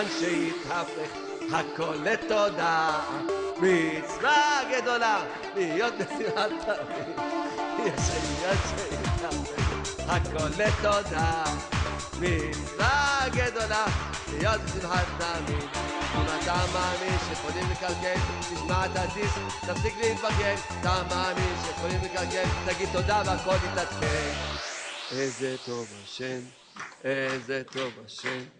עניין שיתהפך הכל לתודה. מצווה גדולה להיות נשיאת תמיד הכל לתודה. מצווה גדולה להיות בשמחת תמיד אם אתה מאמין שיכולים לקלקל תשמע את הדיסק תפסיק להתבגן אתה מאמין שיכולים לקלקל תגיד תודה והכל יתעדכן. איזה טוב השם איזה טוב השם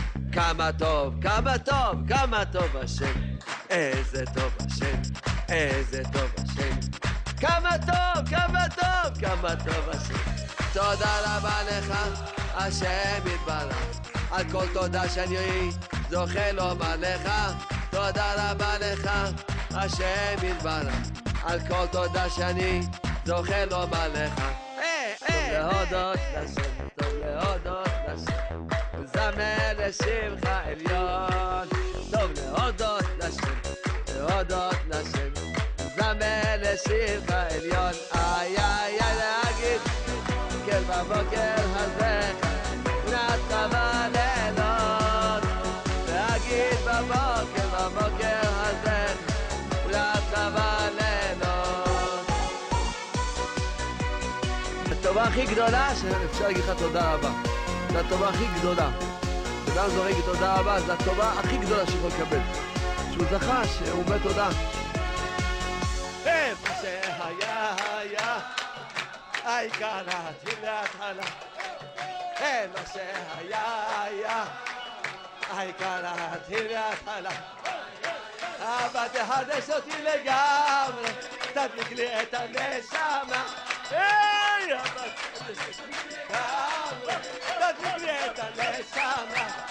כמה טוב, כמה טוב, כמה טוב השם. איזה טוב השם, איזה טוב השם. כמה טוב, כמה טוב, כמה טוב השם. תודה רבה לך, השם יתברך. על כל תודה שאני זוכה לומר לך. תודה רבה לך, השם יתברך. על כל תודה שאני זוכה לומר לך. טוב להודות לשם, לשמך עליון. טוב להודות לשם, להודות לשם. זמר לשמך עליון. איי איי איי להגיד, כן בבוקר הזה, נעשה בלילות. להגיד בבוקר, בבוקר הזה, נעשה בלילות. הטובה הכי גדולה שאפשר להגיד לך תודה רבה. זו הטובה הכי גדולה. אדם זורק תודה רבה, זו הטובה הכי גדולה שיכול לקבל. שהוא זכה, שהוא אומר תודה. איפה שהיה היה, העיקר להתחיל להתחלה. אין מה שהיה היה, העיקר להתחיל להתחלה. אבא תחדש אותי לגמרי, תדליק לי את הנשמה. היי, אבא תחדש אותי לגמרי, תדליק לי את הנשמה.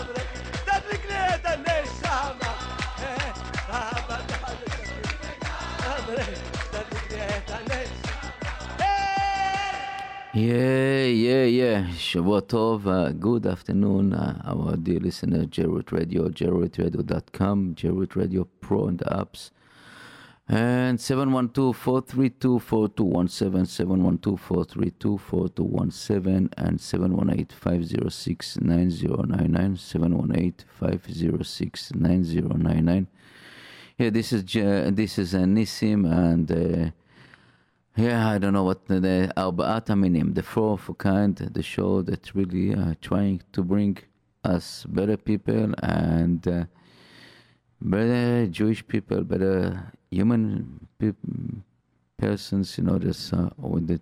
Yeah, yeah, yeah. Shavua Tov. Uh, good afternoon, uh, our dear listener, JRoot Radio, jrootradio.com, JRoot Radio Pro and apps. And 712-432-4217, 712-432-4217, and 718-506-9099, 718-506-9099. Yeah, this is Je- this is uh, and uh, yeah, I don't know what the, the the four of a kind, the show that really uh, trying to bring us better people and uh, better Jewish people, better human peop persons, you know, this, uh, with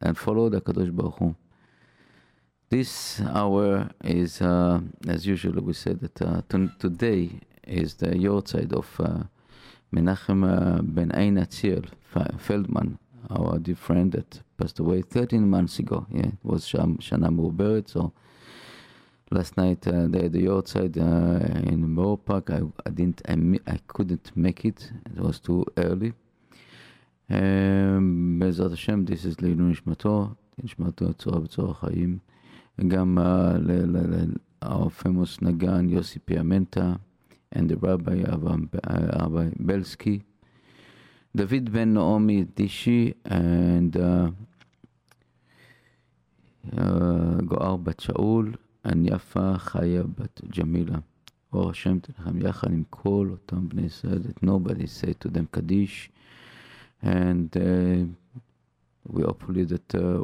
and follow the Kadosh Baruch Hu. This hour is, uh, as usual, we said that uh, to, today is the Yortzeit of uh, Menachem uh, Ben Ein Atzir Fe- Feldman, our dear friend that passed away 13 months ago. Yeah, it was Sham- Shana Muberet, so last night uh, they had the Yortzeit uh, in Borough Park. I, I didn't, I, mi- I couldn't make it. It was too early. Um, בעזרת השם, this is לעילוי נשמתו, נשמתו צורה בצורה חיים. גם uh, ל- ל- ל- our famous נגן יוסי פיאמנטה, and the rabbi Avraham Be- uh, Rabbi Belsky, David Ben Naomi Dishi, and uh, uh, גואר בת שאול, and יפה חיה בת ג'מילה. אור השם תלכם יחד עם כל אותם בני ישראל, that nobody say to them קדיש, and uh, we hopefully that uh,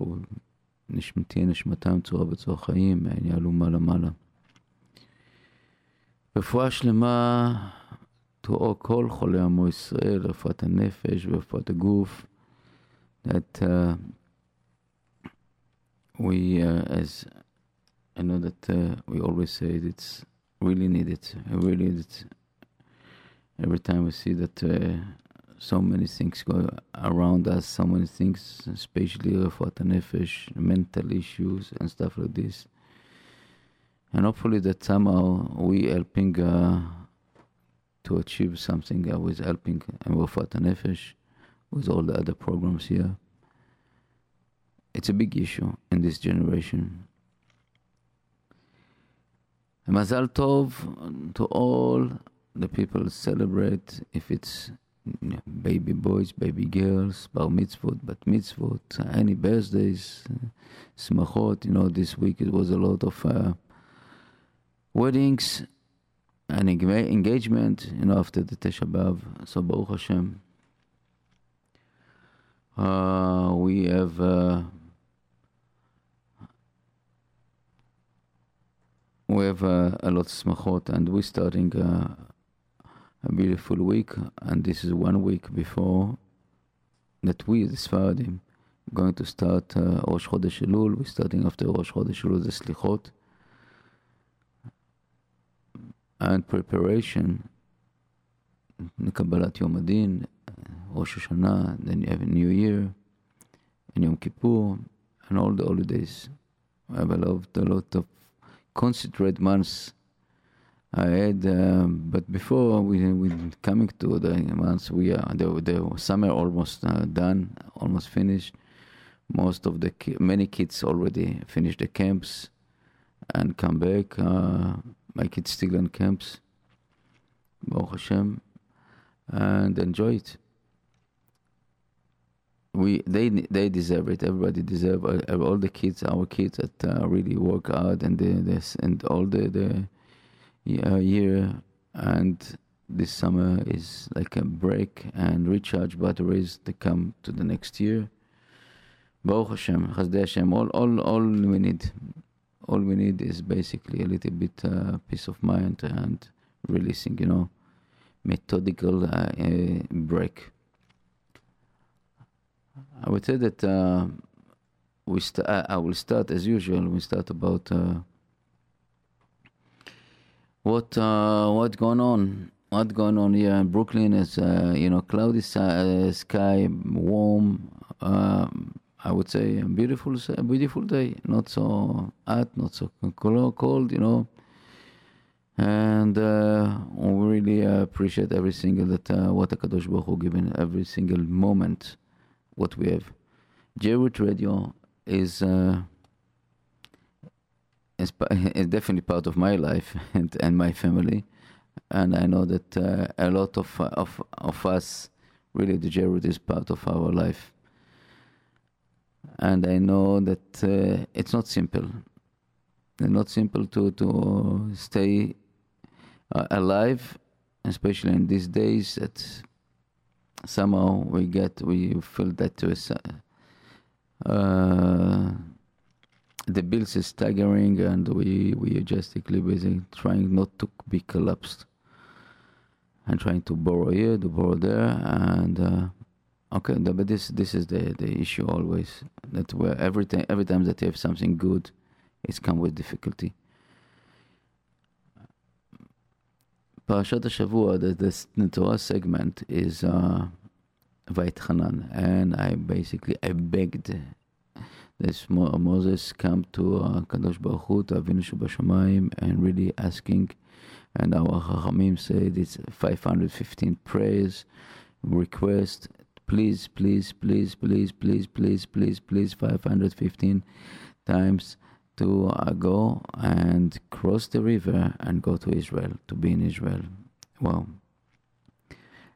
נשמ- תהיה נשמתם צורה בצורה חיים, הם יעלו מעלה מעלה. רפואה שלמה to all כל חולי עמו ישראל, רפואת הנפש ורפואת הגוף. That uh, we, uh, as I know that uh, we always say it's really need it. I really need it. Every time we see that uh, so many things go around us, so many things, especially for the nefesh, mental issues and stuff like this. And hopefully that somehow we helping uh, to achieve something uh, with helping and Nefesh, with all the other programs here. It's a big issue in this generation. And Mazal Tov to all the people celebrate, if it's baby boys, baby girls, bar mitzvot, bat mitzvot, any birthdays, smachot. You know, this week it was a lot of uh, weddings and engagement. You know, after the Tisha B'av. So Baruch Hashem, uh, we have. Uh, we have uh, a lot of smachot, and we're starting uh, a beautiful week, and this is one week before that we, the Sfaradim, going to start uh, Rosh Chodesh Elul. We're starting after Rosh Chodesh Elul the Slichot and preparation. Kabbalat Yom Adin, Rosh Hashanah, then you have a New Year, and Yom Kippur, and all the holidays. I have a lot, a lot of concentrate months I had, um, but before we we coming to the months, we are the the summer almost uh, done, almost finished. Most of the ki- many kids already finished the camps and come back. Uh, my kids still in camps, Baruch Hashem, and enjoy it. We they they deserve it. Everybody deserve uh, all the kids, our kids that uh, really work hard and this and all the the year, and this summer is like a break and recharge batteries to come to the next year. Baruch Hashem, Hashem, all, all, all we need, all we need is basically a little bit uh, peace of mind and releasing, you know, methodical uh, uh, break. I would say that uh, we st- I will start as usual. We start about uh, what what's going on? What's going on here in Brooklyn? Is uh, you know cloudy sky, warm. Um, I would say a beautiful, a beautiful day. Not so hot, not so cold. You know, and uh, we really appreciate every single that uh, what Hakadosh Baruch Hu given every single moment what we have. J-Root Radio is. Uh, is, is definitely part of my life and, and my family. And I know that uh, a lot of, of, of us, really, the J-Root is part of our life. And I know that uh, it's not simple. It's not simple to, to stay uh, alive, especially in these days that somehow we get, we feel that uh, the bills is staggering and we we are just busy trying not to be collapsed and trying to borrow here to borrow there and uh, Okay, but this this is the, the issue always that where every time every time that you have something good, it's come with difficulty. Parashat Shavua, the, the, the Torah segment is Vaitchanan, uh, and I basically I begged this Moses come to uh, Kadosh Baruch Hu, to Avinu Shebashamayim, and really asking, and our Chachamim said it's 515 prayers request Please, please, please, please, please, please, please, please, 515 times to go and cross the river and go to Israel, to be in Israel. Well,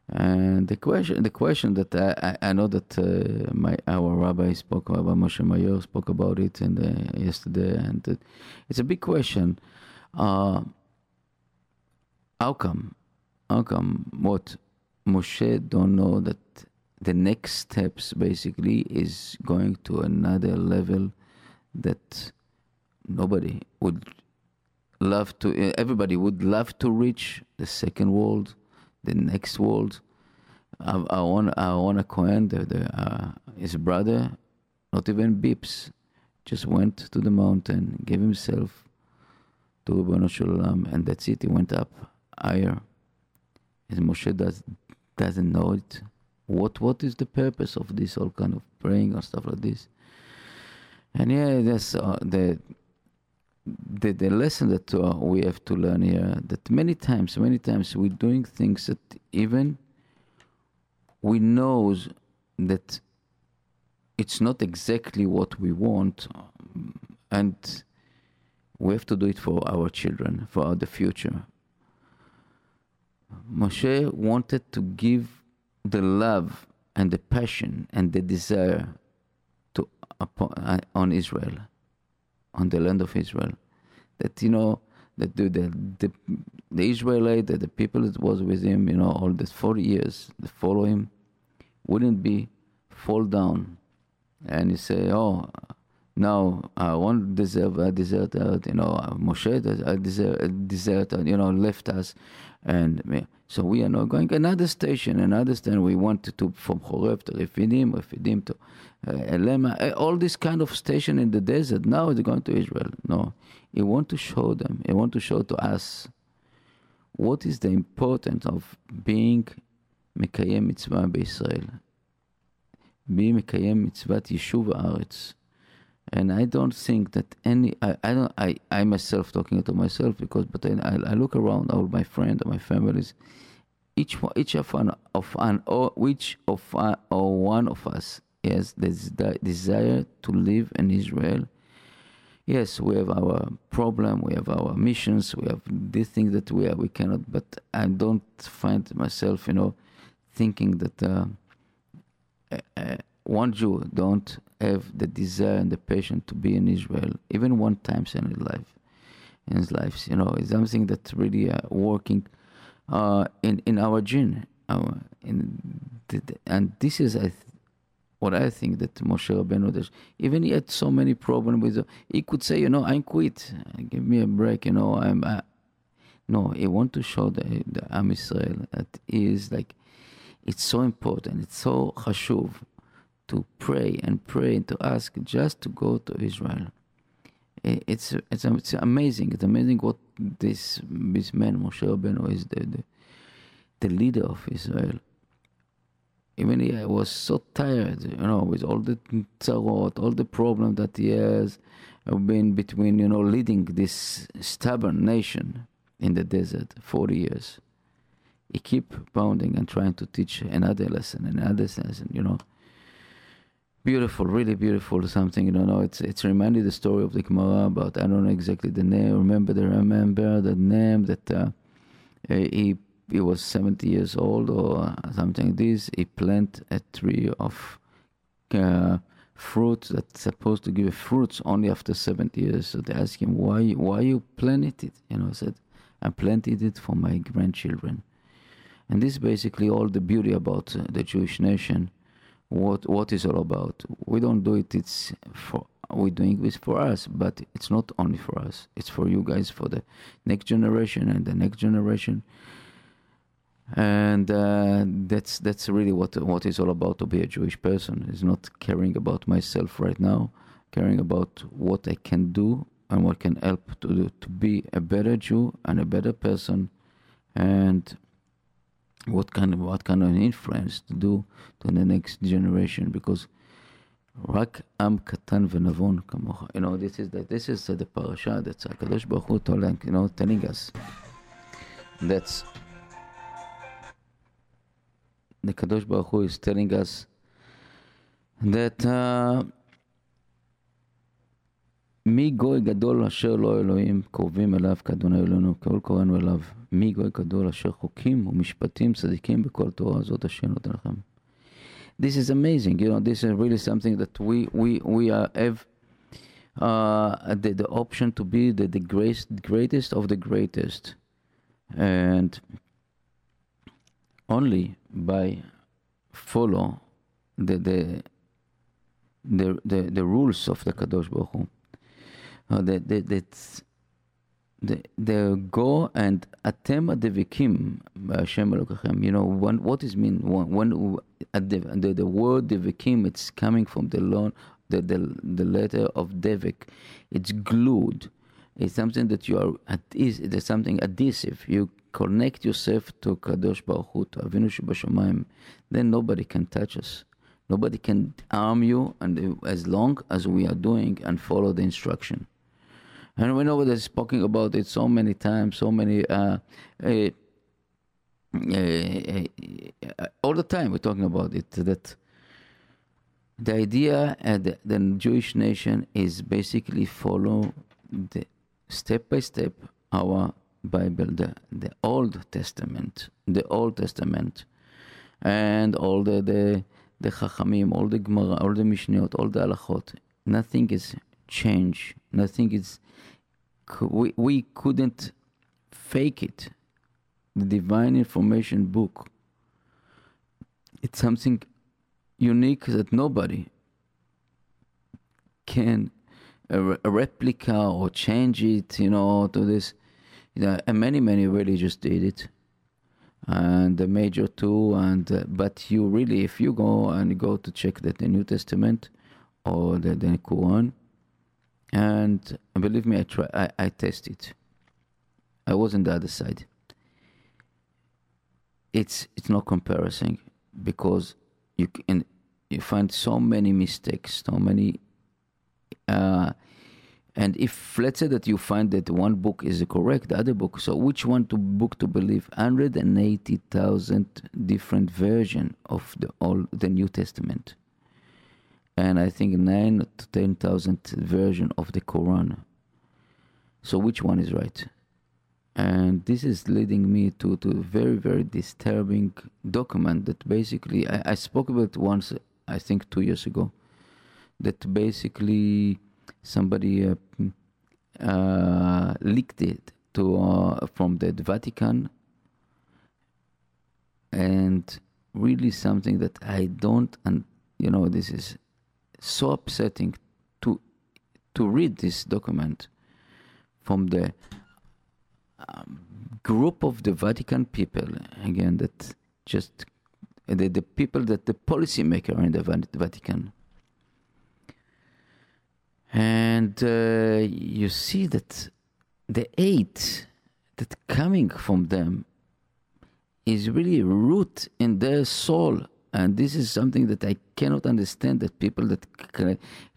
and the question, the question that I, I know that uh, my our rabbi spoke about, Moshe Mayor spoke about it uh, yesterday, and it's a big question. Uh, how come? How come? What Moshe don't know that the next steps basically is going to another level that nobody would love to. Everybody would love to reach the second world the next world. I, want I want a Cohen, the, the, uh, his brother, not even beeps, just went to the mountain, gave himself to Ribono Shel and that's it. He went up higher. And Moshe does, doesn't know it. What what is the purpose of this all kind of praying or stuff like this? And yeah, that's uh, the the, the lesson that uh, we have to learn here that many times, many times we're doing things that even we know that it's not exactly what we want, um, and we have to do it for our children, for the future. Moshe wanted to give the love and the passion and the desire to upon, uh, on Israel on the land of Israel. That you know that the the the, Israelite, that the people that was with him, you know, all the four years that follow him, wouldn't be fall down, and you say, oh. Now I won't deserve a desert, you know, Moshe a desert, desert, you know, left us, and so we are not going another station, another station. We wanted to from Horeb to Refidim, Refidim to uh, Elema, uh, all this kind of station in the desert. Now it's going to Israel. No, he want to show them. He want to show to us what is the importance of being מקיים מצווה בישראל. being מקיים מצוות יישוב הארץ. And I don't think that any, I, I don't, I, I myself talking to myself because, but I, I look around all my friends my families, each each of one of an or which of one, or one of us has the desire to live in Israel. Yes, we have our problem, we have our missions, we have these things that we are, we cannot. But I don't find myself, you know, thinking that uh, uh, one Jew don't have the desire and the passion to be in Israel, even one time in his life. In his life, you know, it's something that's really uh, working uh, in in our gene. Our, in the, and this is I th- what I think that Moshe Rabbeinu. Even he had so many problems with. He could say, you know, I quit. Give me a break. You know, I'm. Uh, no, he want to show the the Am Israel that is like, it's so important. It's so chashuv to pray and pray and to ask just to go to Israel. It's it's it's amazing. It's amazing what this this man Moshe Rabbeinu is the, the, the leader of Israel. Even he was so tired, you know, with all the tzarot, all the problem that he has been between, you know, leading this stubborn nation in the desert 40 years. He keep pounding and trying to teach another lesson, another lesson, you know beautiful, really beautiful. Something you know. It's it's reminded the story of the Gemara about I don't know exactly the name. Remember the remember the name that uh, he he was seventy years old or something. Like this he planted a tree of uh, fruit that's supposed to give fruits only after seventy years. So they asked him why why you planted it. You know, he said I planted it for my grandchildren. And this is basically all the beauty about uh, the Jewish nation what what is all about. We don't do it. It's for we're doing this for us, but it's not only for us. It's for you guys, for the next generation and the next generation. And uh, that's that's really what what is all about to be a Jewish person. Is not caring about myself right now, caring about what I can do and what can help to do to be a better Jew and a better person, and what kind of what kind of influence to do to the next generation because רק עם קטן ונבון כמוך. You know, this is the, this is the parasha that's הקדוש ברוך הוא telling, you know, telling us. That's the Kadosh Baruch Hu is telling us that uh, מי גוי גדול אשר לא אלוהים קרובים אליו כאדוני אלוהינו, כל קוראנו אליו. מי גוי גדול אשר חוקים ומשפטים צדיקים בכל תורה הזאת אשר נותן לכם. This is amazing, you know, this is really something that we, we, we uh, have uh, the, the option to be the, the greatest, greatest of the greatest. And only by follow the, the, the, the, the rules of the Kadosh Baruch Hu. that, that, that's the, go and atem devikim b'Hashem uh, Elokechem. You know, what is mean when, the, the, word devikim, it's coming from the loan, the, the the letter of devik. It's glued. It's something that you are at is there's something adhesive. You connect yourself to Kadosh Baruch Hu, to Avinu Shebashamayim, then nobody can touch us. Nobody can harm you, and as long as we are doing and follow the instruction. And we know that speaking about it so many times, so many, uh, uh, uh, all the time we're talking about it. That the idea that the Jewish nation is basically follow the step by step our Bible, the, the Old Testament, the Old Testament, and all the the, the Chachamim, all the Gemara, all the Mishnayot, all the Halachot. Nothing is changed. Nothing is. We, we couldn't fake it. The Divine Information Book. It's something unique that nobody can a, a replica or change it, you know, to this. You know, and many, many religions did it, and the major two. And uh, but you really, if you go and go to check that the New Testament or the, the Quran, and believe me, I try, I, I test it. I was on the other side. It's it's not comparison because you can you find so many mistakes, so many uh, and if let's say that you find that one book is correct, the other book, so which one to book to believe? Hundred and eighty thousand different version of the all the New Testament, and I think nine to ten thousand version of the Quran. So which one is right? And this is leading me to to a very very disturbing document that basically I, I spoke about once I think two years ago. That basically somebody uh, uh, leaked it to uh, from the Vatican, and really something that I don't, and you know, this is so upsetting to to read this document from the um, group of the Vatican people again that just the, the people that the policymaker in the Vatican. And uh, you see that the aid that coming from them is really root in their soul and this is something that i cannot understand that people that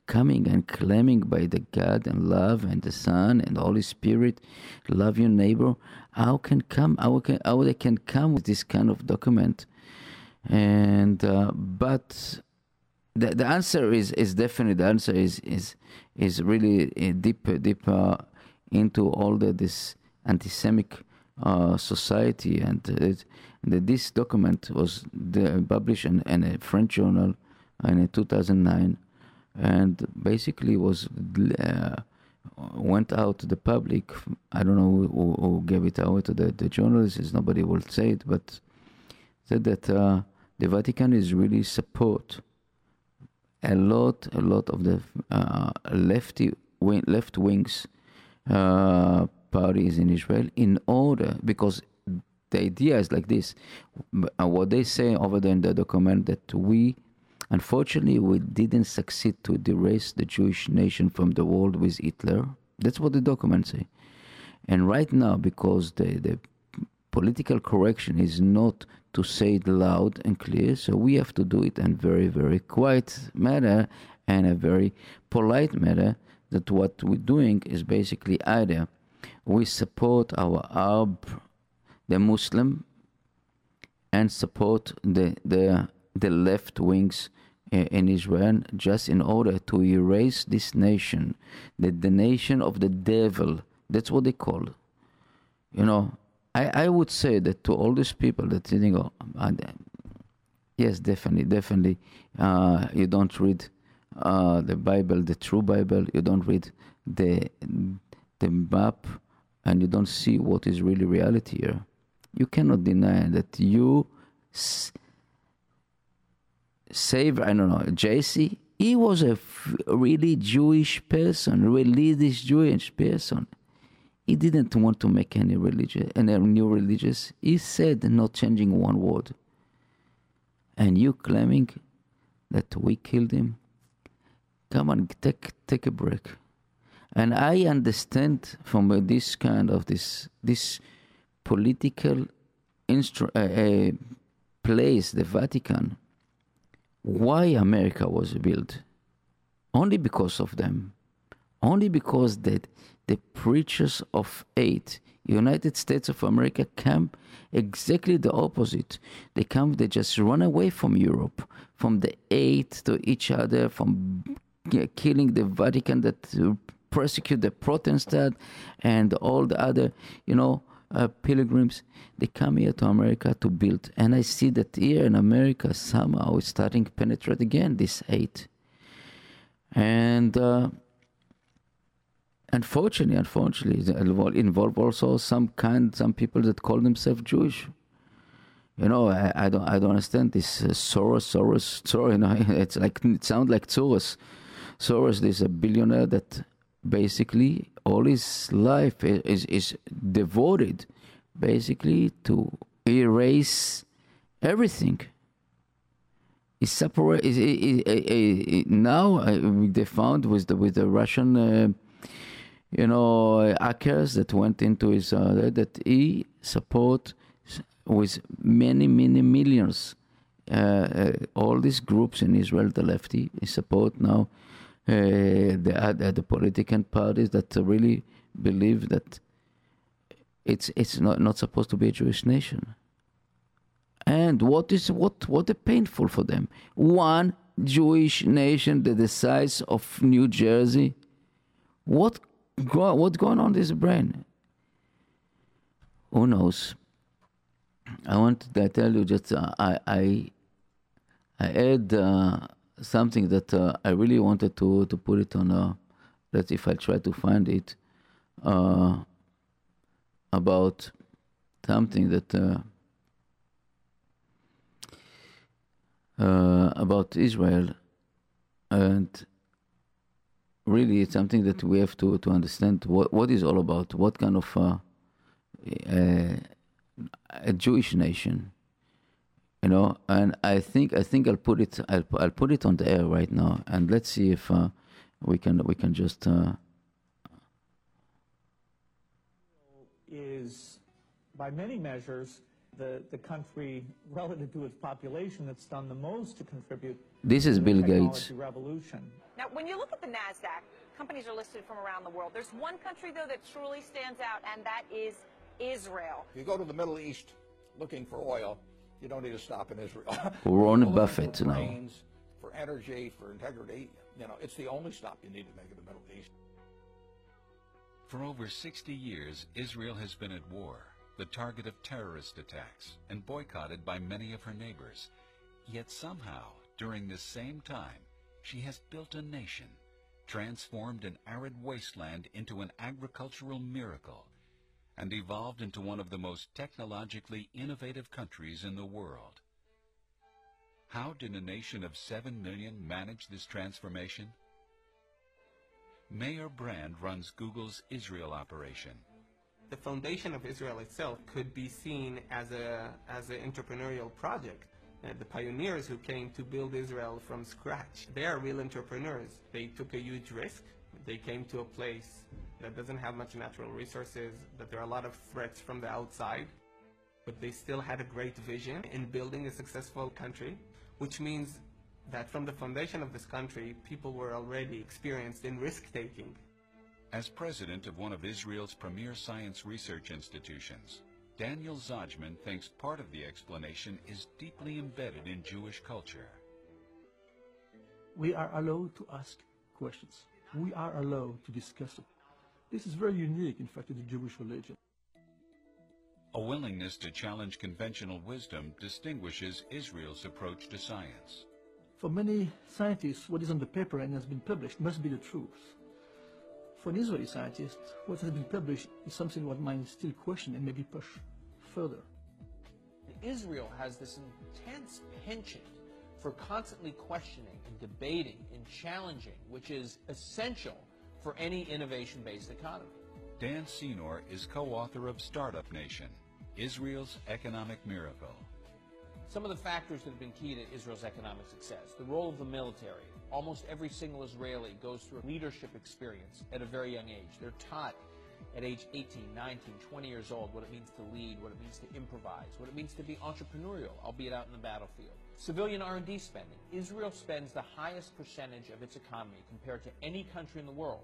coming and claiming by the god and love and the son and holy spirit love your neighbor how can come how, can, how they can come with this kind of document? And uh, but the, the answer is, is definitely the answer is is is really uh, deep deep into all the this anti-Semitic uh, society and, it, and this document was published in, in, a French journal in 2009 and basically was uh, went out to the public. I don't know who, who gave it out to the, the journalists. Nobody will say it, but said that uh, the Vatican is really support a lot, a lot of the uh, lefty wing, left wings uh, parties in Israel in order because the idea is like this. Uh, what they say over there in the document that we, unfortunately, we didn't succeed to erase the Jewish nation from the world with Hitler. That's what the document say. And right now, because the, the political correction is not to say it loud and clear. So we have to do it in very, very quiet manner and a very polite manner. That what we're doing is basically either we support our Arab, the Muslim, and support the the the left wings in Israel just in order to erase this nation, the, the nation of the devil. That's what they call. You know, I, I would say that to all these people that sitting, oh, uh, yes, definitely, definitely, uh, you don't read uh, the Bible, the true Bible. You don't read the the map, and you don't see what is really reality here. You cannot deny that you s- save. I don't know, JC. He was a f- really Jewish person, religious Jewish person he didn't want to make any religion, any new religious. He said not changing one word. And you claiming that we killed him? Come on, take take a break. And I understand from uh, this kind of this this political instru- uh, uh, place, the Vatican, why America was built. Only because of them. Only because that the preachers of hate, United States of America, come exactly the opposite. They come, they just run away from Europe, from the hate to each other, from killing the Vatican that persecute the Protestant and all the other, you know, uh, pilgrims. They come here to America to build, and I see that here in America somehow it's starting to penetrate again this hate. And uh, unfortunately, unfortunately, it involve also some kind, some people that call themselves Jewish. You know, I, I don't, I don't understand this uh, Soros, Soros, Soros. You know, it's like it sounds like Soros. Soros is a billionaire that basically all his life is is devoted, basically to erase everything. Is separate. Is, is, now uh, they found with the with the Russian. Uh, you know, hackers that went into his uh, that he support with many many millions. Uh, uh, all these groups in Israel, the lefty, he support now uh, the, the the political parties that really believe that it's it's not not supposed to be a Jewish nation. And what is what what is painful for them? One Jewish nation the size of New Jersey. What go, what's going on in this brain? Who knows? I want to tell you just uh, I I I had uh, something that uh, I really wanted to to put it on. Uh, let's if I try to find it uh, about something that. Uh, uh, about Israel, and really it's something that we have to, to understand what what is all about. What kind of uh, a Jewish nation, you know? And I think I think I'll put it I'll, I'll put it on the air right now, and let's see if uh, we can we can just. Uh, is by many measures the, the country relative to its population that's done the most to contribute this is to Bill the Gates. revolution. Now, when you look at the NASDAQ, companies are listed from around the world. There's one country, though, that truly stands out, and that is Israel. You go to the Middle East looking for oil, you don't need to stop in Israel. Warren You're looking Buffett for now. brains, For energy, for integrity, you know, it's the only stop you need to make in the Middle East. For over 60 years, Israel has been at war, the target of terrorist attacks, and boycotted by many of her neighbors. Yet somehow, during this same time, she has built a nation, transformed an arid wasteland into an agricultural miracle, and evolved into one of the most technologically innovative countries in the world. How did a nation of 7 million manage this transformation? Meir Brand runs Google's Israel operation. the foundation of Israel itself could be seen as a as an entrepreneurial project. Uh, the pioneers who came to build Israel from scratch, they are real entrepreneurs. They took a huge risk. They came to a place that doesn't have much natural resources, that there are a lot of threats from the outside, but they still had a great vision in building a successful country, which means that from the foundation of this country, people were already experienced in risk taking. As president of one of Israel's premier science research institutions, Daniel Zajfman thinks part of the explanation is deeply embedded in Jewish culture. we are allowed to ask questions. We are allowed to discuss it. This is very unique, in fact, in the Jewish religion. A willingness to challenge conventional wisdom distinguishes Israel's approach to science. For many scientists, what is on the paper and has been published must be the truth. For an Israeli scientist, what has been published is something what might still question and maybe push further. Israel has this intense penchant for constantly questioning and debating and challenging, which is essential for any innovation based economy. Dan Senor is co-author of Startup Nation, Israel's Economic Miracle. Some of the factors that have been key to Israel's economic success. The role of the military. Almost every single Israeli goes through a leadership experience at a very young age. They're taught at age 18, 19, 20 years old what it means to lead, what it means to improvise, what it means to be entrepreneurial, albeit out in the battlefield. Civilian R&D spending. Israel spends the highest percentage of its economy compared to any country in the world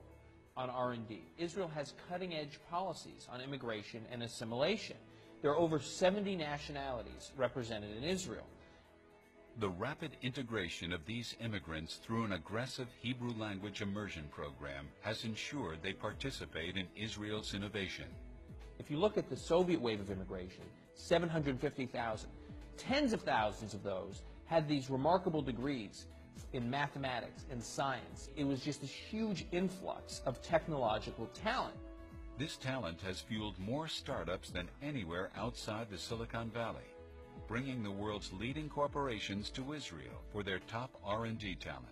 on R&D. Israel has cutting-edge policies on immigration and assimilation. There are over 70 nationalities represented in Israel. The rapid integration of these immigrants through an aggressive Hebrew language immersion program has ensured they participate in Israel's innovation. If you look at the Soviet wave of immigration, 750,000, tens of thousands of those had these remarkable degrees in mathematics and science. It was just a huge influx of technological talent. This talent has fueled more startups than anywhere outside the Silicon Valley, bringing the world's leading corporations to Israel for their top R&D talent.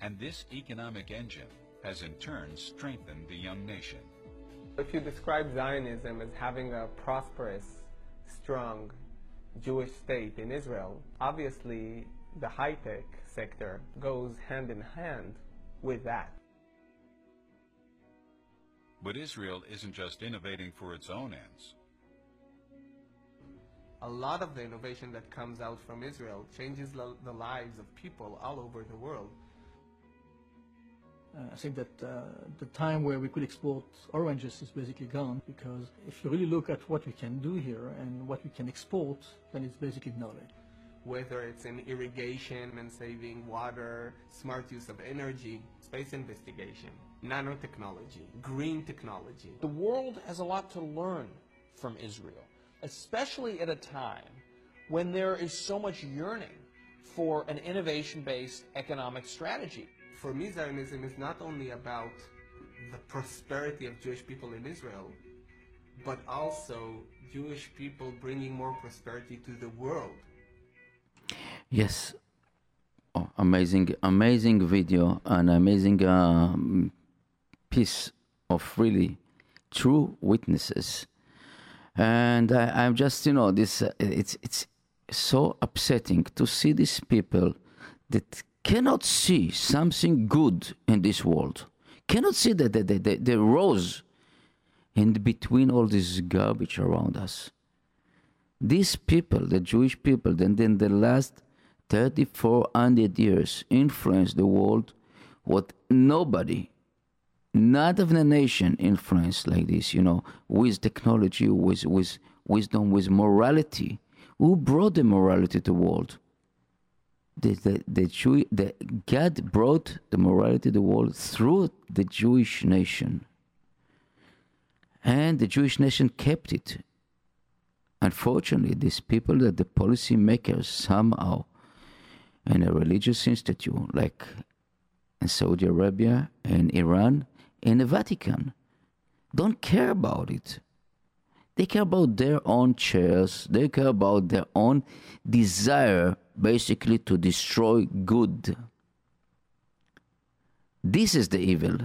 And this economic engine has in turn strengthened the young nation. If you describe Zionism as having a prosperous, strong Jewish state in Israel, obviously the high-tech sector goes hand in hand with that. But Israel isn't just innovating for its own ends. A lot of the innovation that comes out from Israel changes the lives of people all over the world. Uh, I think that uh, the time where we could export oranges is basically gone because if you really look at what we can do here and what we can export, then it's basically knowledge. Whether it's in irrigation and saving water, smart use of energy, space investigation, nanotechnology, green technology. The world has a lot to learn from Israel, especially at a time when there is so much yearning for an innovation-based economic strategy. For me, Zionism is not only about the prosperity of Jewish people in Israel, but also Jewish people bringing more prosperity to the world. Yes. Oh, amazing, amazing video, an amazing um, piece of really true witnesses. And I, I'm just, you know, this. Uh, it's it's so upsetting to see these people that cannot see something good in this world, cannot see that the, the, the, the rose in between all this garbage around us. These people, the Jewish people, then in the last 3,400 years influenced the world what nobody, not of the nation influenced like this, you know, with technology, with, with wisdom, with morality. Who brought the morality to the world? The, the, the, Jew, the God brought the morality to the world through the Jewish nation. And the Jewish nation kept it. Unfortunately, these people that the policy makers somehow in a religious institute like in Saudi Arabia and Iran and the Vatican don't care about it. They care about their own chairs. They care about their own desire, basically, to destroy good. This is the evil.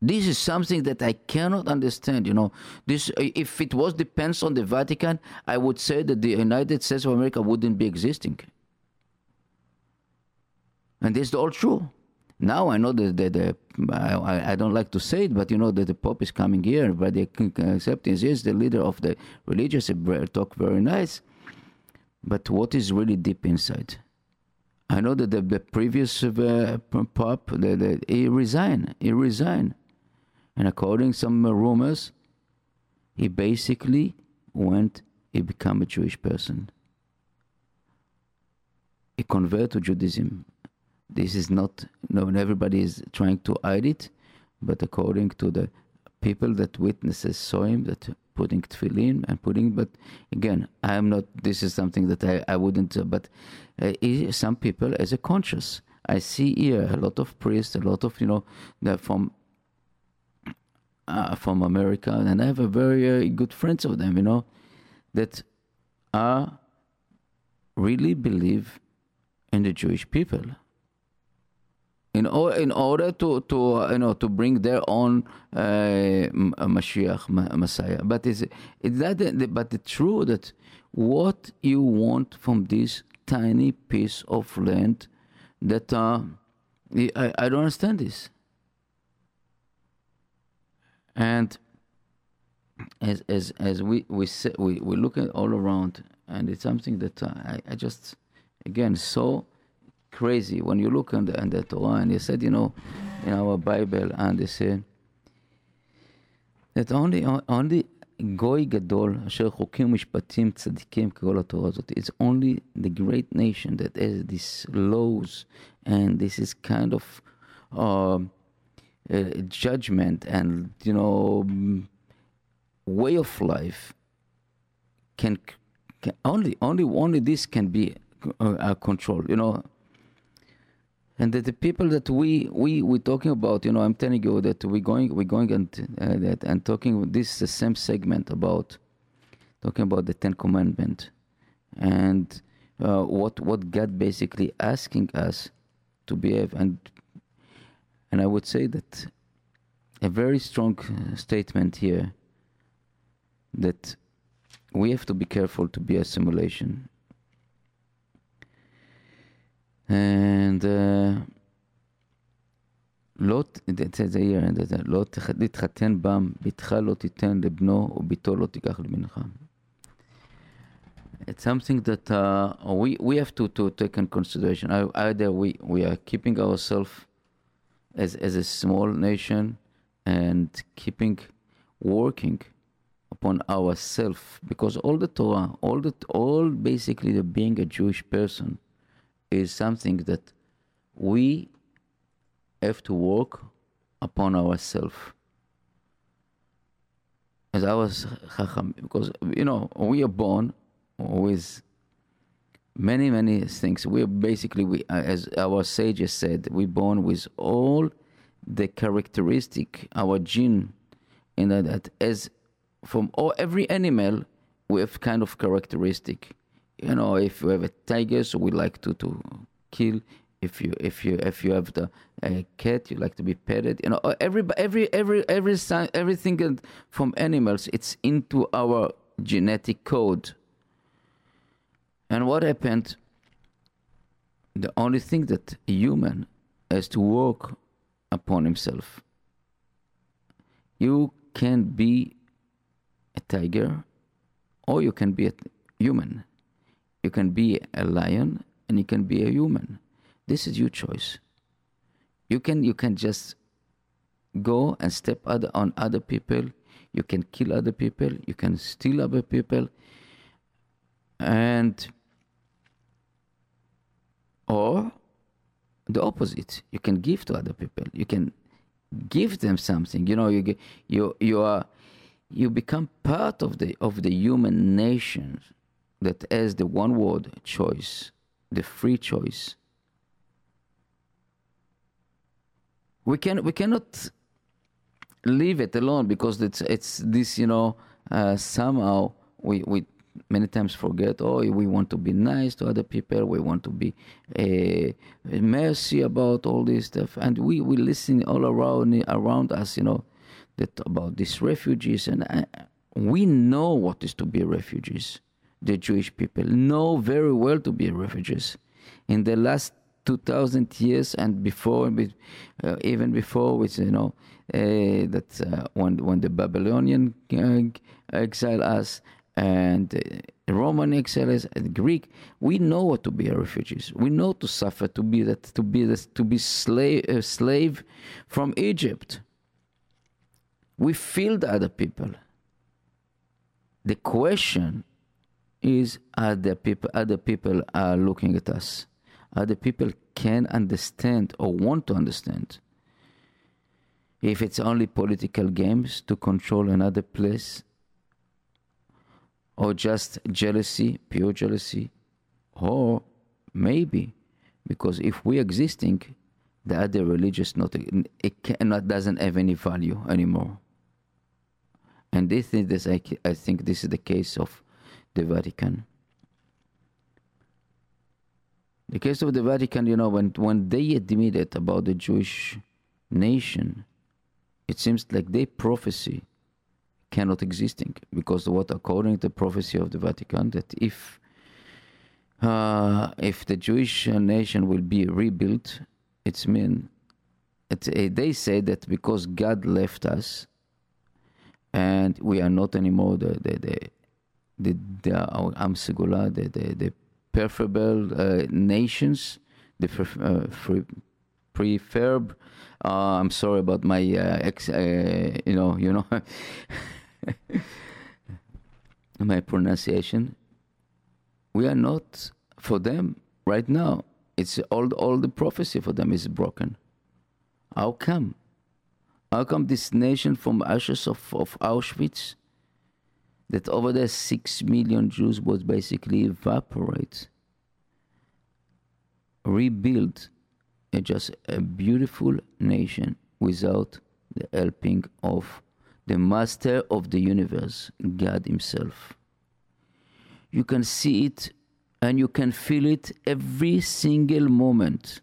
This is something that I cannot understand. You know, this if it was depends on the Vatican, I would say that the United States of America wouldn't be existing. And this is all true. Now I know that the, the I, I don't like to say it, but you know that the Pope is coming here, but the acceptance is the leader of the religious talk very nice. But what is really deep inside? I know that the, the previous uh, Pope, the, the, he resigned. He resigned. And according to some rumors, he basically went, he became a Jewish person. He converted to Judaism. This is not, no, everybody is trying to hide it, but according to the people that witnesses saw him, that putting tefillin and putting, but again, I am not, this is something that I, I wouldn't, uh, but uh, some people as a conscious. I see here a lot of priests, a lot of, you know, from uh, from America, and I have a very uh, good friends of them, you know, that are really believe in the Jewish people in, in order to, to uh, you know to bring their own uh, Mashiach Ma- Messiah. But is is that the, but it's true that what you want from this tiny piece of land that uh, I, I don't understand this. And as as as we we say, we we look at all around, and it's something that uh, I I just again so crazy when you look on the, on the Torah and they said you know in our Bible and they say that only only גוי גדול אשר חוקים ומשפטים צדיקים ככל התורה הזאת. It's only the great nation that has these laws and this is kind of uh, uh, judgment and you know way of life can, can only only only this can be uh, controlled. You know and that the people that we we we talking about, you know, I'm telling you that we're going we're going and uh, that and talking this is the same segment about talking about the Ten Commandment and uh, what what God basically asking us to behave and and I would say that a very strong statement here that we have to be careful to be assimilation and uh, לא, זה יהיה, לא תתחתן בם, בתך לא תיתן לבנו וביתו לא תיקח לבנך. It's something that uh, we, we have to, to take in consideration. Either we, we are keeping ourselves as, as a small nation and keeping working upon ourselves because all the Torah, all the all basically the being a Jewish person is something that we have to work upon ourselves. As I was because you know we are born with many many things. We are basically we, as our sages said, we're born with all the characteristic, our gene, in that, as from all every animal, we have kind of characteristic you know, if you have a tiger, so we like to, to kill. If you if you if you have the uh, cat, you like to be petted. You know, every every every every everything from animals, it's into our genetic code. And what happened? The only thing that a human has to work upon himself. You can be a tiger, or you can be a human. You can be a lion and you can be a human. This is your choice. You can you can just go and step other, on other people. You can kill other people. You can steal other people. And or the opposite. You can give to other people. You can give them something. You know, you you you are you become part of the of the human nation that has the one word choice, the free choice. We can we cannot leave it alone because it's it's this you know uh, somehow we we many times forget oh we want to be nice to other people we want to be uh, mercy about all this stuff and we we listen all around around us you know that about these refugees and uh, we know what is to be refugees the Jewish people know very well to be refugees. In the last 2,000 years and before, uh, even before, which you know, uh, that uh, when when the Babylonian exile us and uh, Roman exile us, and Greek, we know what to be a refugees. We know to suffer, to be that, to be that, to be slave, uh, slave from Egypt. We feel the other people. The question is other people other people are looking at us other people can understand or want to understand if it's only political games to control another place or just jealousy pure jealousy or maybe because if we're existing the other religious not it cannot doesn't have any value anymore and this is this I, I think this is the case of the Vatican. The case of the Vatican, you know, when when they admitted about the Jewish nation, it seems like their prophecy cannot existing because what according to the prophecy of the Vatican that if uh, if the Jewish nation will be rebuilt, it's mean it, uh, they say that because God left us and we are not anymore the the the the, the Segula, the the, the preferable uh, nations, the uh, preferb. Uh, I'm sorry about my uh, ex, you know, you know, my pronunciation. We are not for them right now. It's all all the prophecy for them is broken. How come? How come this nation from ashes of, of Auschwitz, that over there six million Jews was basically evaporate, rebuild a uh, just a beautiful nation without the helping of the master of the universe, God Himself. You can see it and you can feel it every single moment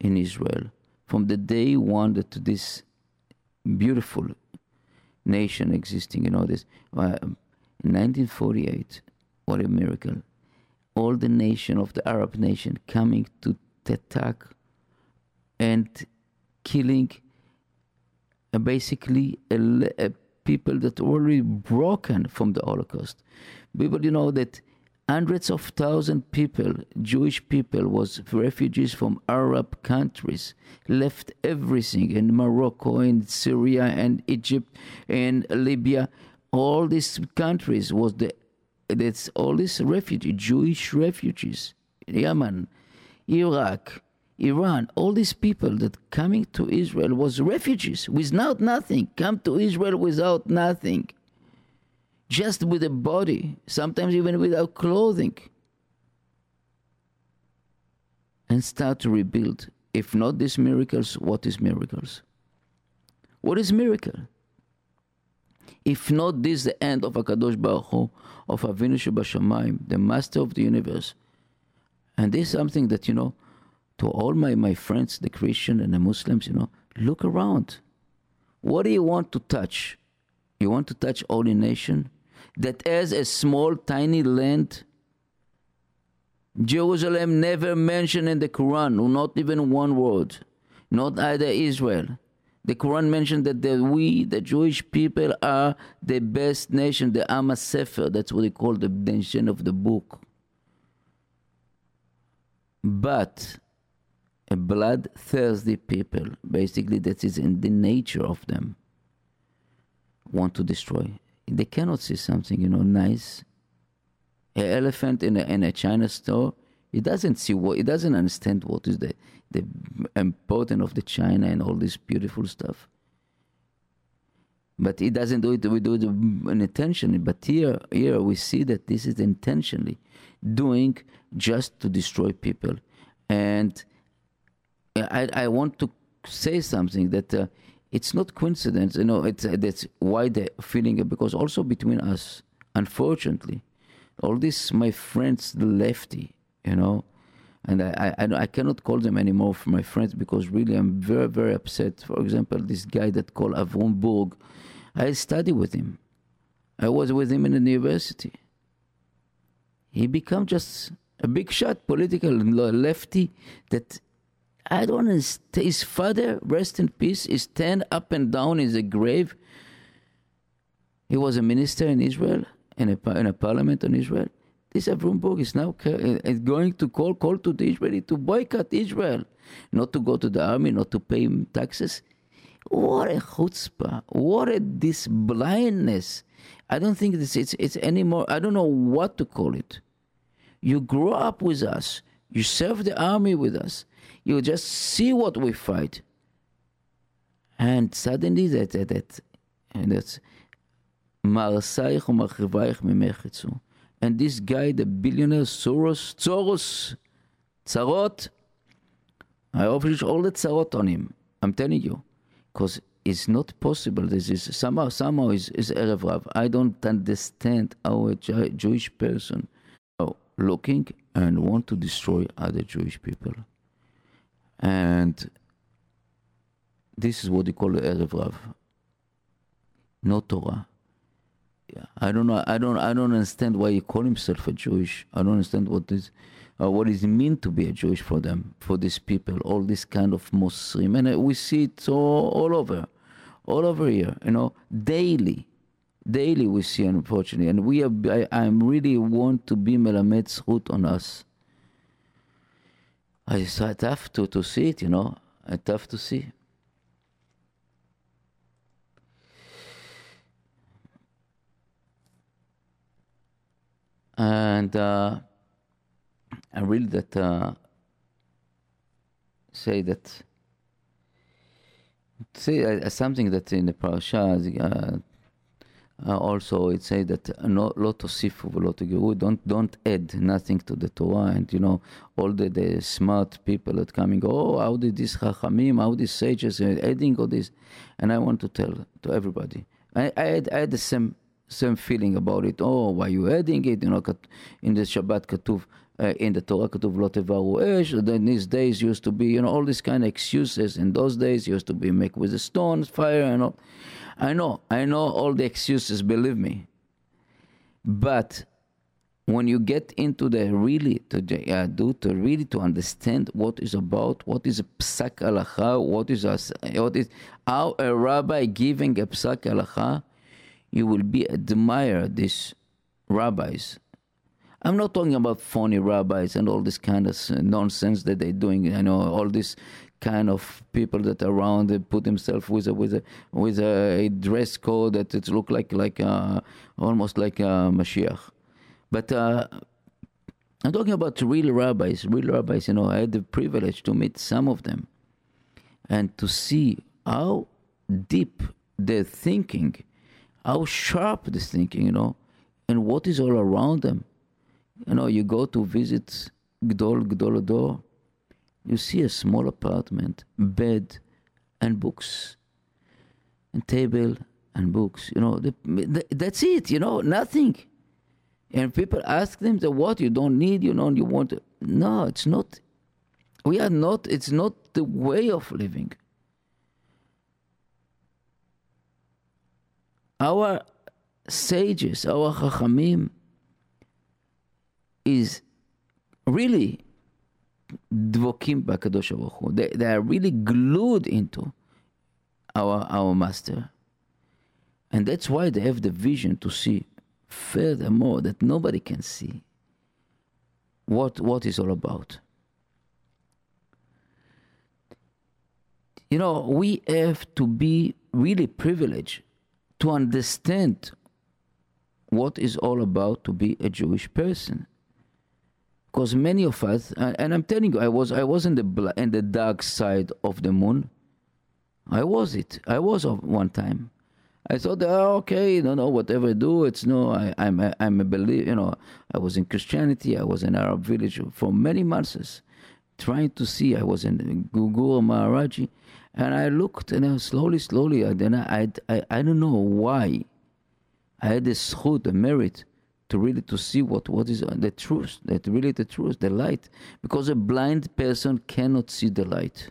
in Israel, from the day one to this beautiful nation existing. You know this. Uh, in 1948, what a miracle! All the nation of the Arab nation coming to attack and killing uh, basically people that were already broken from the Holocaust. People, you know that hundreds of thousand people, Jewish people, was refugees from Arab countries, left everything in Morocco, in Syria, and Egypt, and Libya. All these countries was the that's all these refugees, Jewish refugees, Yemen, Iraq, Iran, all these people that coming to Israel was refugees without nothing, come to Israel without nothing just with a body, sometimes even without clothing, and start to rebuild. If not these miracles, what is miracles? What is miracle? If not this, the end of Akadosh Baruch Hu, of Avinu Shebashamayim, the Master of the universe. And this is something that you know, to all my my friends, the Christian and the Muslims, you know, look around. What do you want to touch? You want to touch holy nation? that has a small, tiny land. Jerusalem never mentioned in the Quran, not even one word, not either Israel. The Quran mentioned that the, we, the Jewish people, are the best nation, the Am Sefer. That's what they call the nation of the book. But a bloodthirsty people, basically, that is in the nature of them, want to destroy they cannot see something, you know, nice. An elephant in a, in a China store, he doesn't see what, he doesn't understand what is the, the importance of the China and all this beautiful stuff. But he doesn't do it, we do it intentionally. But here, here we see that this is intentionally doing just to destroy people. And I, I want to say something that uh, it's not coincidence. You know, it's uh, that's why the feeling because also between us, unfortunately, all these my friends, the lefty, you know, and I, I, I cannot call them anymore for my friends because really I'm very very upset. For example, this guy that called Avrum Burg, I studied with him. I was with him in the university. He become just a big shot political lefty that I don't understand. His father, rest in peace, is stand up and down in the grave. He was a minister in Israel, in a, in a parliament in Israel. This Avrum Burg is now uh, is going to call, call to the Israeli to boycott Israel, not to go to the army, not to pay taxes. What a chutzpah! What a this blindness! I don't think this it's it's anymore. I don't know what to call it. You grow up with us. You serve the army with us. You just see what we fight. And suddenly that, that, that and that's and this guy, the billionaire Soros, Soros, Tzarot, I offer all the Tzarot on him. I'm telling you. Because it's not possible. This is somehow, somehow is, is Erev Rav. I don't understand how a Jewish person, oh, looking and want to destroy other Jewish people. And this is what they call the Erev Rav. No Torah. I don't know. I don't. I don't understand why he call himself a Jewish. I don't understand what is, uh, what is it mean to be a Jewish for them, for these people, all this kind of Muslim, and uh, we see it all, all over, all over here. You know, daily, daily we see, unfortunately, and we have. I, am really want to be melamed zchut on us. I it's tough to to see it. You know, it's tough to see. and uh, I really that uh, say that say uh, something that in the parasha uh, uh, also it say that no lo tosifu v'lo tegiru don't don't add nothing to the Torah and you know all the, the smart people that coming oh how did this chachamim how these sages are adding all this and I want to tell to everybody I I had, I had the same same feeling about it. Oh, why you adding it? You know, in the Shabbat katuv, uh, in the Torah katuv lo tevaru esh. Then these days used to be, you know, all these kind of excuses. In those days used to be make with the stones, fire, and all. I know, I know all the excuses. Believe me. But when you get into the really to uh, do to really to understand what is about, what is a psak halacha, what is a, what is how a rabbi giving a psak halacha you will be admire these rabbis. I'm not talking about phony rabbis and all this kind of nonsense that they're doing. You know, all this kind of people that around they put themselves with a with a with a dress code that it look like like uh, almost like a Mashiach. But uh, I'm talking about real rabbis, real rabbis. You know, I had the privilege to meet some of them, and to see how deep their thinking how sharp this thinking, you know, and what is all around them. You know, you go to visit Gdol Gdol you see a small apartment, bed, and books, and table and books. You know, the, the, that's it. You know, nothing. And people ask them, the "What you don't need? You know, you want?" No, it's not. We are not. It's not the way of living. our sages, our chachamim, is really dvokim b'akadosh Baruch Hu. They, they are really glued into our our master, and that's why they have the vision to see furthermore that nobody can see what what is all about. You know, we have to be really privileged to understand what is all about to be a Jewish person. Because many of us, and I'm telling you, I was I was in the in the dark side of the moon. I was it. I was one time. I thought, oh, okay, no, no, whatever I do, it's no. I, I'm a, I'm a believer. You know, I was in Christianity. I was in Arab village for many months, trying to see. I was in Guru Maharaji, and I looked, and I slowly, slowly, I, then I, I, I don't know why. I had this zchut, the merit, to really to see what, what is the truth, that really the truth, the light. Because a blind person cannot see the light.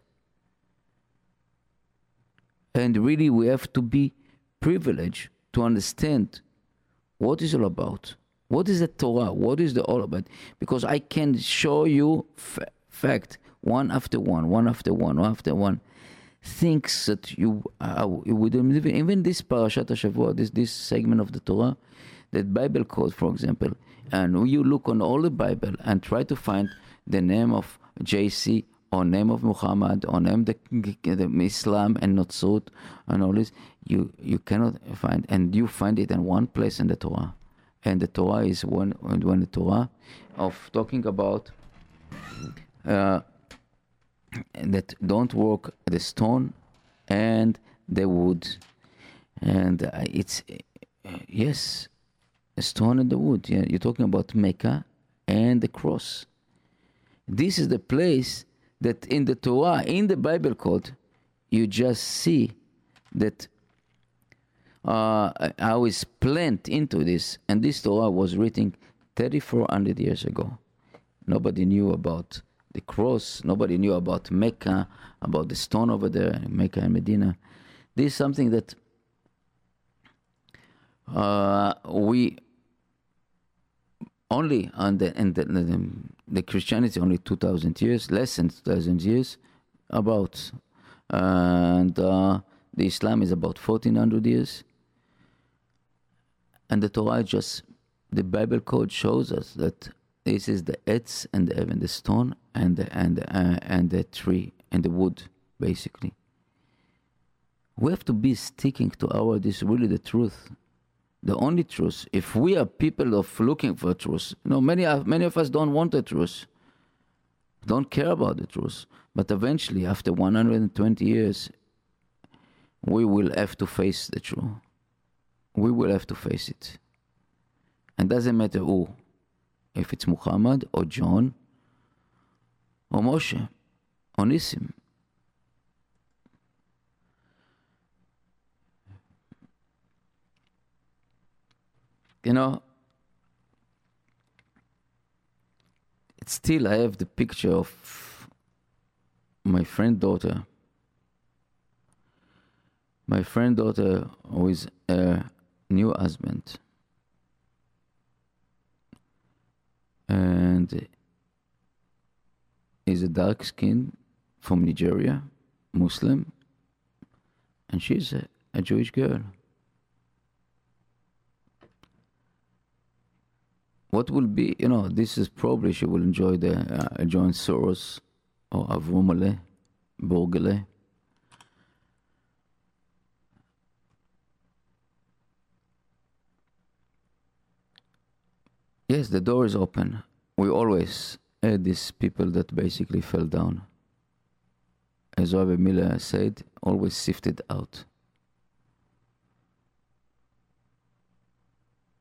And really we have to be privileged to understand what is all about. What is the Torah? What is the all about? Because I can show you fact one after one, one after one, one after one things that you, uh, you would even this parashat Shavua, this this segment of the Torah, that Bible code, for example, and you look on all the Bible and try to find the name of JC or name of Muhammad or name the, the Islam and Notzut and all this, you you cannot find, and you find it in one place in the Torah, and the Torah is one when the Torah of talking about. Uh, that don't work the stone and the wood and uh, it's uh, yes a stone and the wood yeah you're talking about mecca and the cross this is the place that in the torah in the bible code you just see that uh, how is planned into this and this torah was written 3,400 years ago. Nobody knew about the cross. Nobody knew about Mecca, about the stone over there, Mecca and Medina. This is something that uh, we only on the, and the, the, the Christianity only 2,000 years, less than 2,000 years, about. And uh, the Islam is about 1,400 years. And the Torah just, the Bible code shows us that this is the etz and the heaven, the stone and the, and, uh, and the tree and the wood, basically. We have to be sticking to our, this is really the truth the only truth. If we are people of looking for truth, you know, many of, many of us don't want the truth, don't care about the truth. But eventually, after 120 years, we will have to face the truth. We will have to face it. And doesn't matter who, if it's Muhammad or John or Moshe or Nissim. You know, it's still I have the picture of my friend daughter. My friend daughter with a new husband. And is a dark skin from Nigeria, Muslim, and she's a, a Jewish girl. What will be, you know, this is probably she will enjoy the uh, join Soros or Avumale, Borgale. Yes, the door is open. We always had these people that basically fell down. As Rabbi Miller said, always sifted out.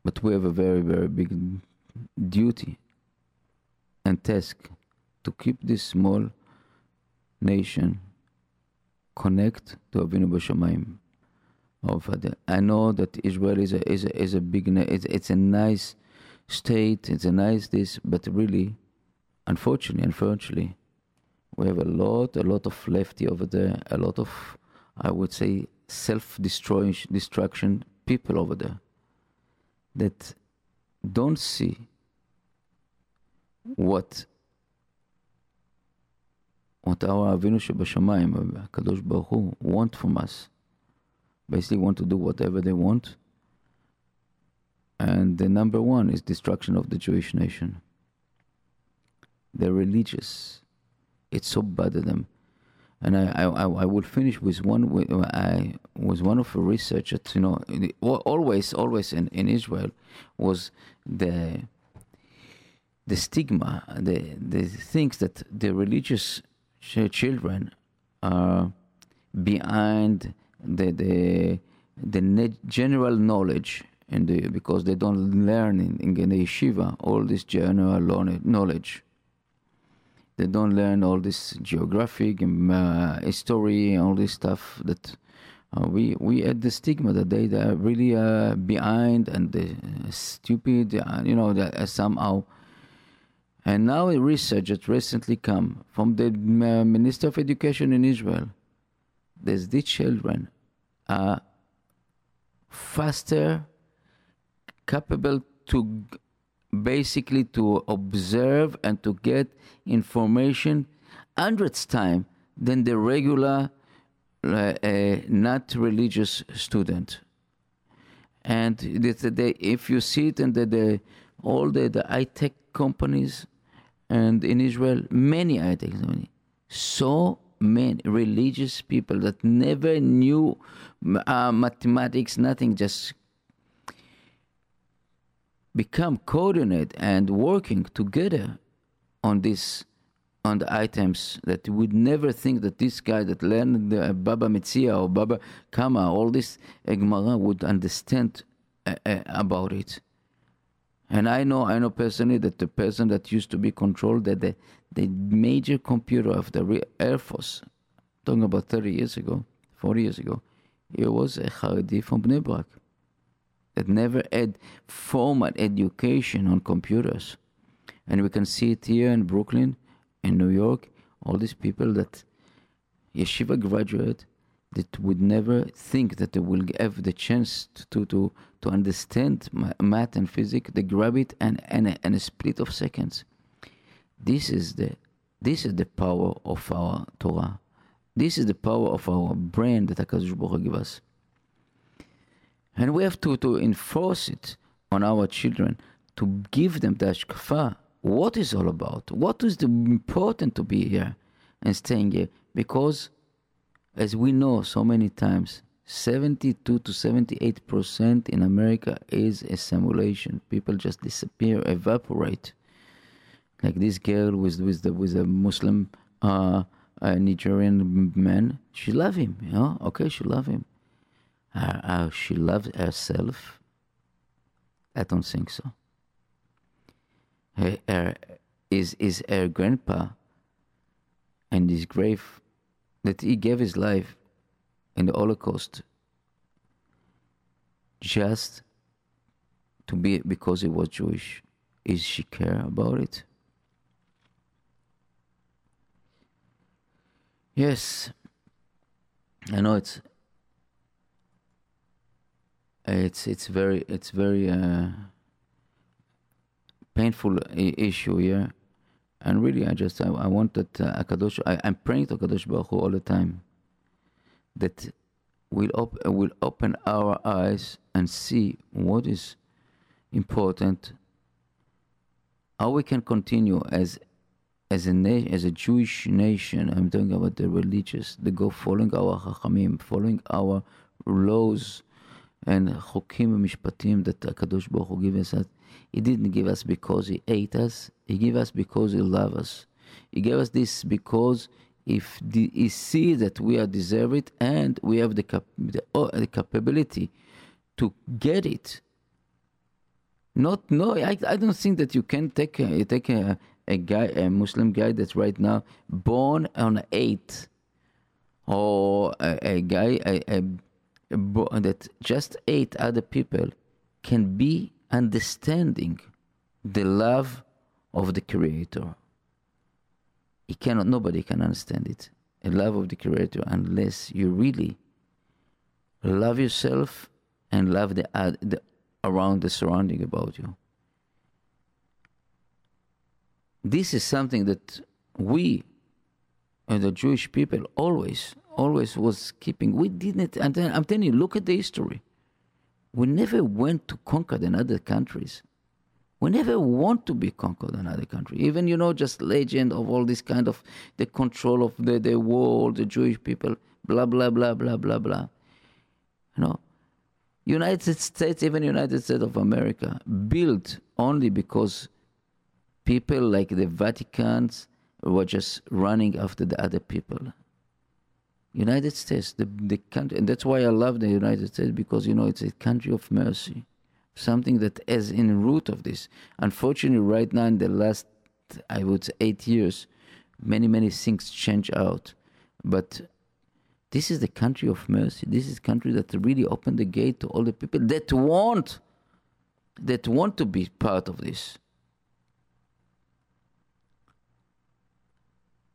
But we have a very, very big duty and task to keep this small nation connect to Avinu B'Shamayim. I know that Israel is a is a, is a big it's, it's a nice state it's a nice this but really unfortunately unfortunately we have a lot a lot of lefty over there a lot of I would say self destroying destruction people over there that don't see what what our Avinu Shebashamayim, Kadosh Baruch Hu, want from us. Basically, want to do whatever they want. And the number one is destruction of the Jewish nation. They're religious. It's so bad of them. And I, I, I will finish with one. Uh, I was one of the researchers. You know, always, always in, in Israel was the the stigma, the the things that the religious children are behind the the the general knowledge and the, because they don't learn in, in the yeshiva all this general knowledge. They don't learn all this geographic and uh, history all this stuff that uh, we we had the stigma that they, they are really uh, behind and uh, stupid, uh, you know, that somehow. And now a research that recently come from the uh, Minister of Education in Israel, that the children are faster, capable to basically to observe and to get information hundreds time than the regular uh, uh, not religious student. And the, if you see it in the, the all the, the high tech companies, and in Israel, many high-tech so many religious people that never knew uh, mathematics, nothing, just become coordinate and working together on this on the items that you would never think that this guy that learned the Baba Metzia or Baba Kama, all this Gemara would understand uh, uh, about it. And I know, I know personally that the person that used to be controlled that the, the major computer of the Air Force, talking about 30 years ago, 40 years ago, he was a Haredi from Bnei Brak. That never had formal education on computers. And we can see it here in Brooklyn, in New York, all these people that yeshiva graduate that would never think that they will have the chance to to to understand math and physics. They grab it and and and a split of seconds. This is the this is the power of our Torah. This is the power of our brain that Hakadosh Baruch give us, and we have to to enforce it on our children to give them the hashkafa. What is all about? What is the important to be here and staying here? Because as we know so many times, 72 to 78 percent in America is a simulation. People just disappear, evaporate. Like this girl with with the with a Muslim uh, a Nigerian man, she love him. You know, okay, she love him. Uh, uh, she loves herself. I don't think so. Her, her, is is her grandpa and his grave that he gave his life in the Holocaust just to be because he was Jewish. Is she care about it? Yes, I know it's it's it's very it's very uh, painful issue here. And really, I just I, I want that uh, Akadosh. I, I'm praying to Akadosh Baruch Hu all the time that we'll, op- will open our eyes and see what is important, how we can continue as as a na- as a Jewish nation. I'm talking about the religious, they go following our chachamim, following our laws and chokim mishpatim that Hakadosh Baruch Hu gives us. He didn't give us because he ate us. He gave us because he loved us. He gave us this because if the, he sees that we are deserve it and we have the, cap, the, oh, the capability to get it. Not no, I, I don't think that you can take a, take a, a guy a Muslim guy that's right now born on eight, or a, a guy a, a, that just eight other people can be understanding the love of the Creator. He cannot, nobody can understand it. A love of the Creator unless you really love yourself and love the, uh, the around the surrounding about you. This is something that we and the Jewish people always, always was keeping. We didn't, and then I'm telling you, look at the history. We never went to conquer the other countries. We never want to be conquered in another country. Even, you know, just legend of all this kind of the control of the, the world, the Jewish people, blah, blah, blah, blah, blah, blah. You know, United States, even United States of America, built only because people like the Vatican's were just running after the other people. United States, the, the country, and that's why I love the United States because, you know, it's a country of mercy something that is in root of this. Unfortunately, right now in the last, I would say, eight years, many many things change out, but this is the country of mercy. This is country that really opened the gate to all the people that want, that want to be part of this.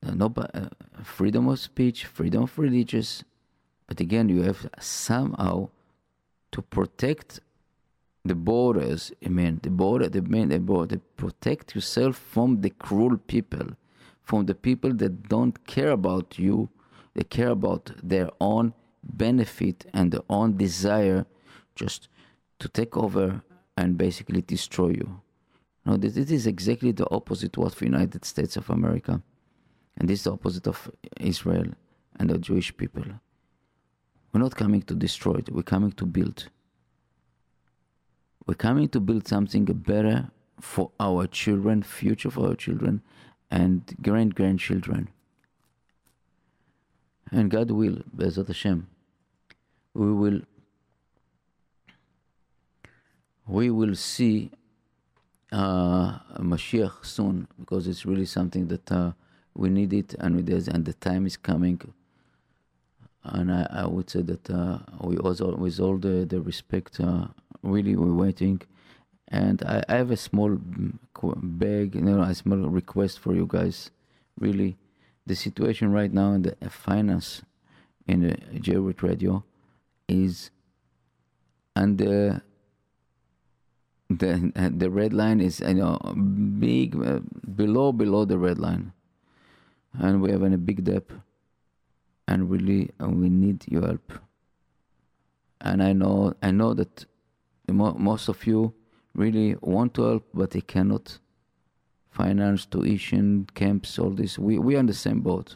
No, uh, freedom of speech, freedom of religious, but again, you have somehow to protect the borders, I mean, the border, the main, the border, protect yourself from the cruel people, from the people that don't care about you, they care about their own benefit and their own desire just to take over and basically destroy you. No, this, this is exactly the opposite of the United States of America. And this is the opposite of Israel and the Jewish people. We're not coming to destroy it, we're coming to build. We're coming to build something better for our children, future for our children, and grand grandchildren. And God will, Bezat Hashem, we will we will see uh, Mashiach soon because it's really something that uh, we need it and it is, and the time is coming. And I, I would say that uh, we also, with all the, the respect, uh, really we're waiting. And I, I have a small mm, beg, you know, a small request for you guys. Really, the situation right now in the finance in the JRoot Radio is under the the red line is you know big uh, below below the red line, and we have a big debt, and really uh, we need your help. And I know I know that mo- most of you really want to help, but they cannot. Finance, tuition, camps, all this. We we are on the same boat.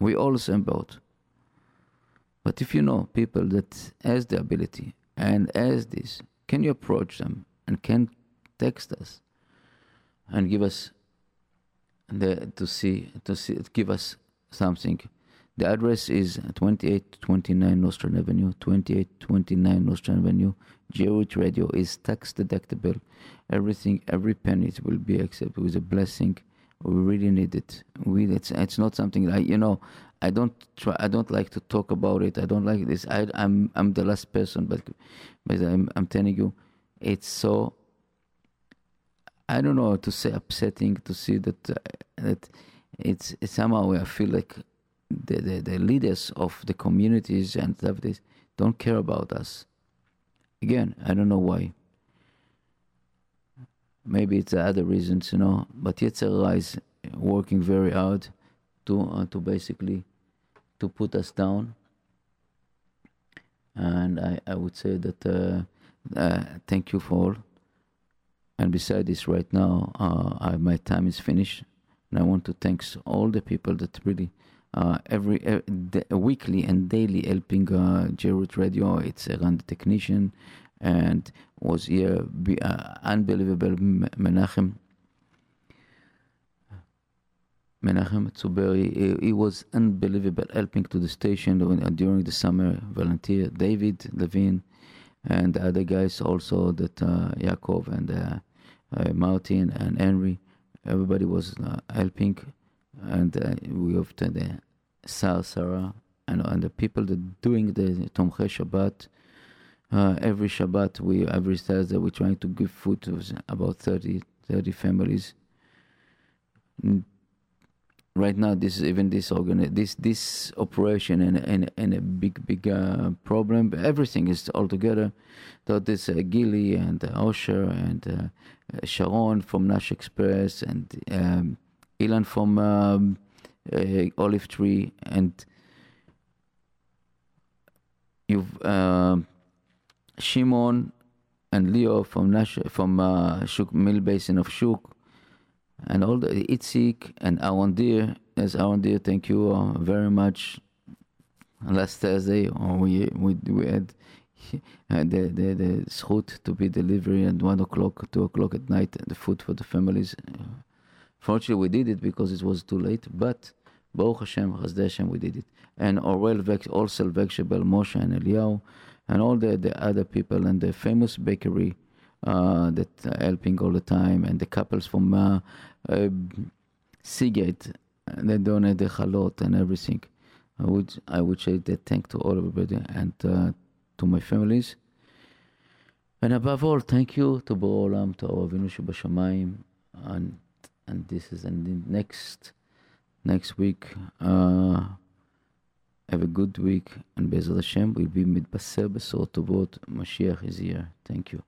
We all the same boat. But if you know people that has the ability and has this, can you approach them and can text us and give us the to see to see give us something. The address is 2829 Nostrand Avenue, 2829 Nostrand Avenue. Jewish Radio is tax deductible. Everything, every penny will be accepted with a blessing. We really need it. We it's it's not something like you know. I don't try. I don't like to talk about it. I don't like this. I I'm I'm the last person, but but I'm I'm telling you, it's so. I don't know to say upsetting to see that uh, that it's, it's somehow I feel like the, the the leaders of the communities and stuff this don't care about us. Again, I don't know why. Maybe it's other reasons, you know. But Yetzirah is working very hard to uh, to basically to put us down. And I, I would say that uh, uh, thank you for all. And beside this, right now, uh, I, my time is finished, and I want to thank all the people that really uh, every uh, weekly and daily helping uh, JRoot Radio. It's around the technician, and was here be, uh, unbelievable Menachem. Menachem Tzuberi, he, he, was unbelievable helping to the station during, uh, the summer. Volunteer David Levine and the other guys also that uh, Yaakov and Martin and Henry, everybody was uh, helping, and uh, we have the Sar Sarah and, and the people that doing the Tomche Shabbat. Uh, every Shabbat, we every Thursday, we're trying to give food to about 30, 30 families. Right now, this is even this organ, this this operation and and, and a big big uh, problem. Everything is all together. So this uh, Gilly and uh, Osher and uh, Sharon from Nash Express and um, Ilan from um, Olive Tree and you've. Um, Shimon and Leo from Nash, from uh, Shuk Mill Basin of Shuk, and all the Itzik and Deer. Yes, Deer, thank you very much. Last Thursday, uh, we we we had uh, the the the zchut to be delivery at one o'clock, two o'clock at night, the food for the families. Fortunately, we did it because it was too late, but. Baruch Hashem, Chasdei Hashem, we did it. And Orel Vex, also Vexabel, Moshe, and Eliyahu and all the, the other people and the famous bakery uh, that helping all the time, and the couples from uh, uh, Seagate, they donate the halot and everything. I would I would say that thank to all everybody and uh, to my families. And above all, thank you to Bolam, to our the Shubashamayim, and and this is and the next next week. Uh, have a good week, and Bezal Hashem will be mitbaser besor tovot. Mashiach is here. Thank you.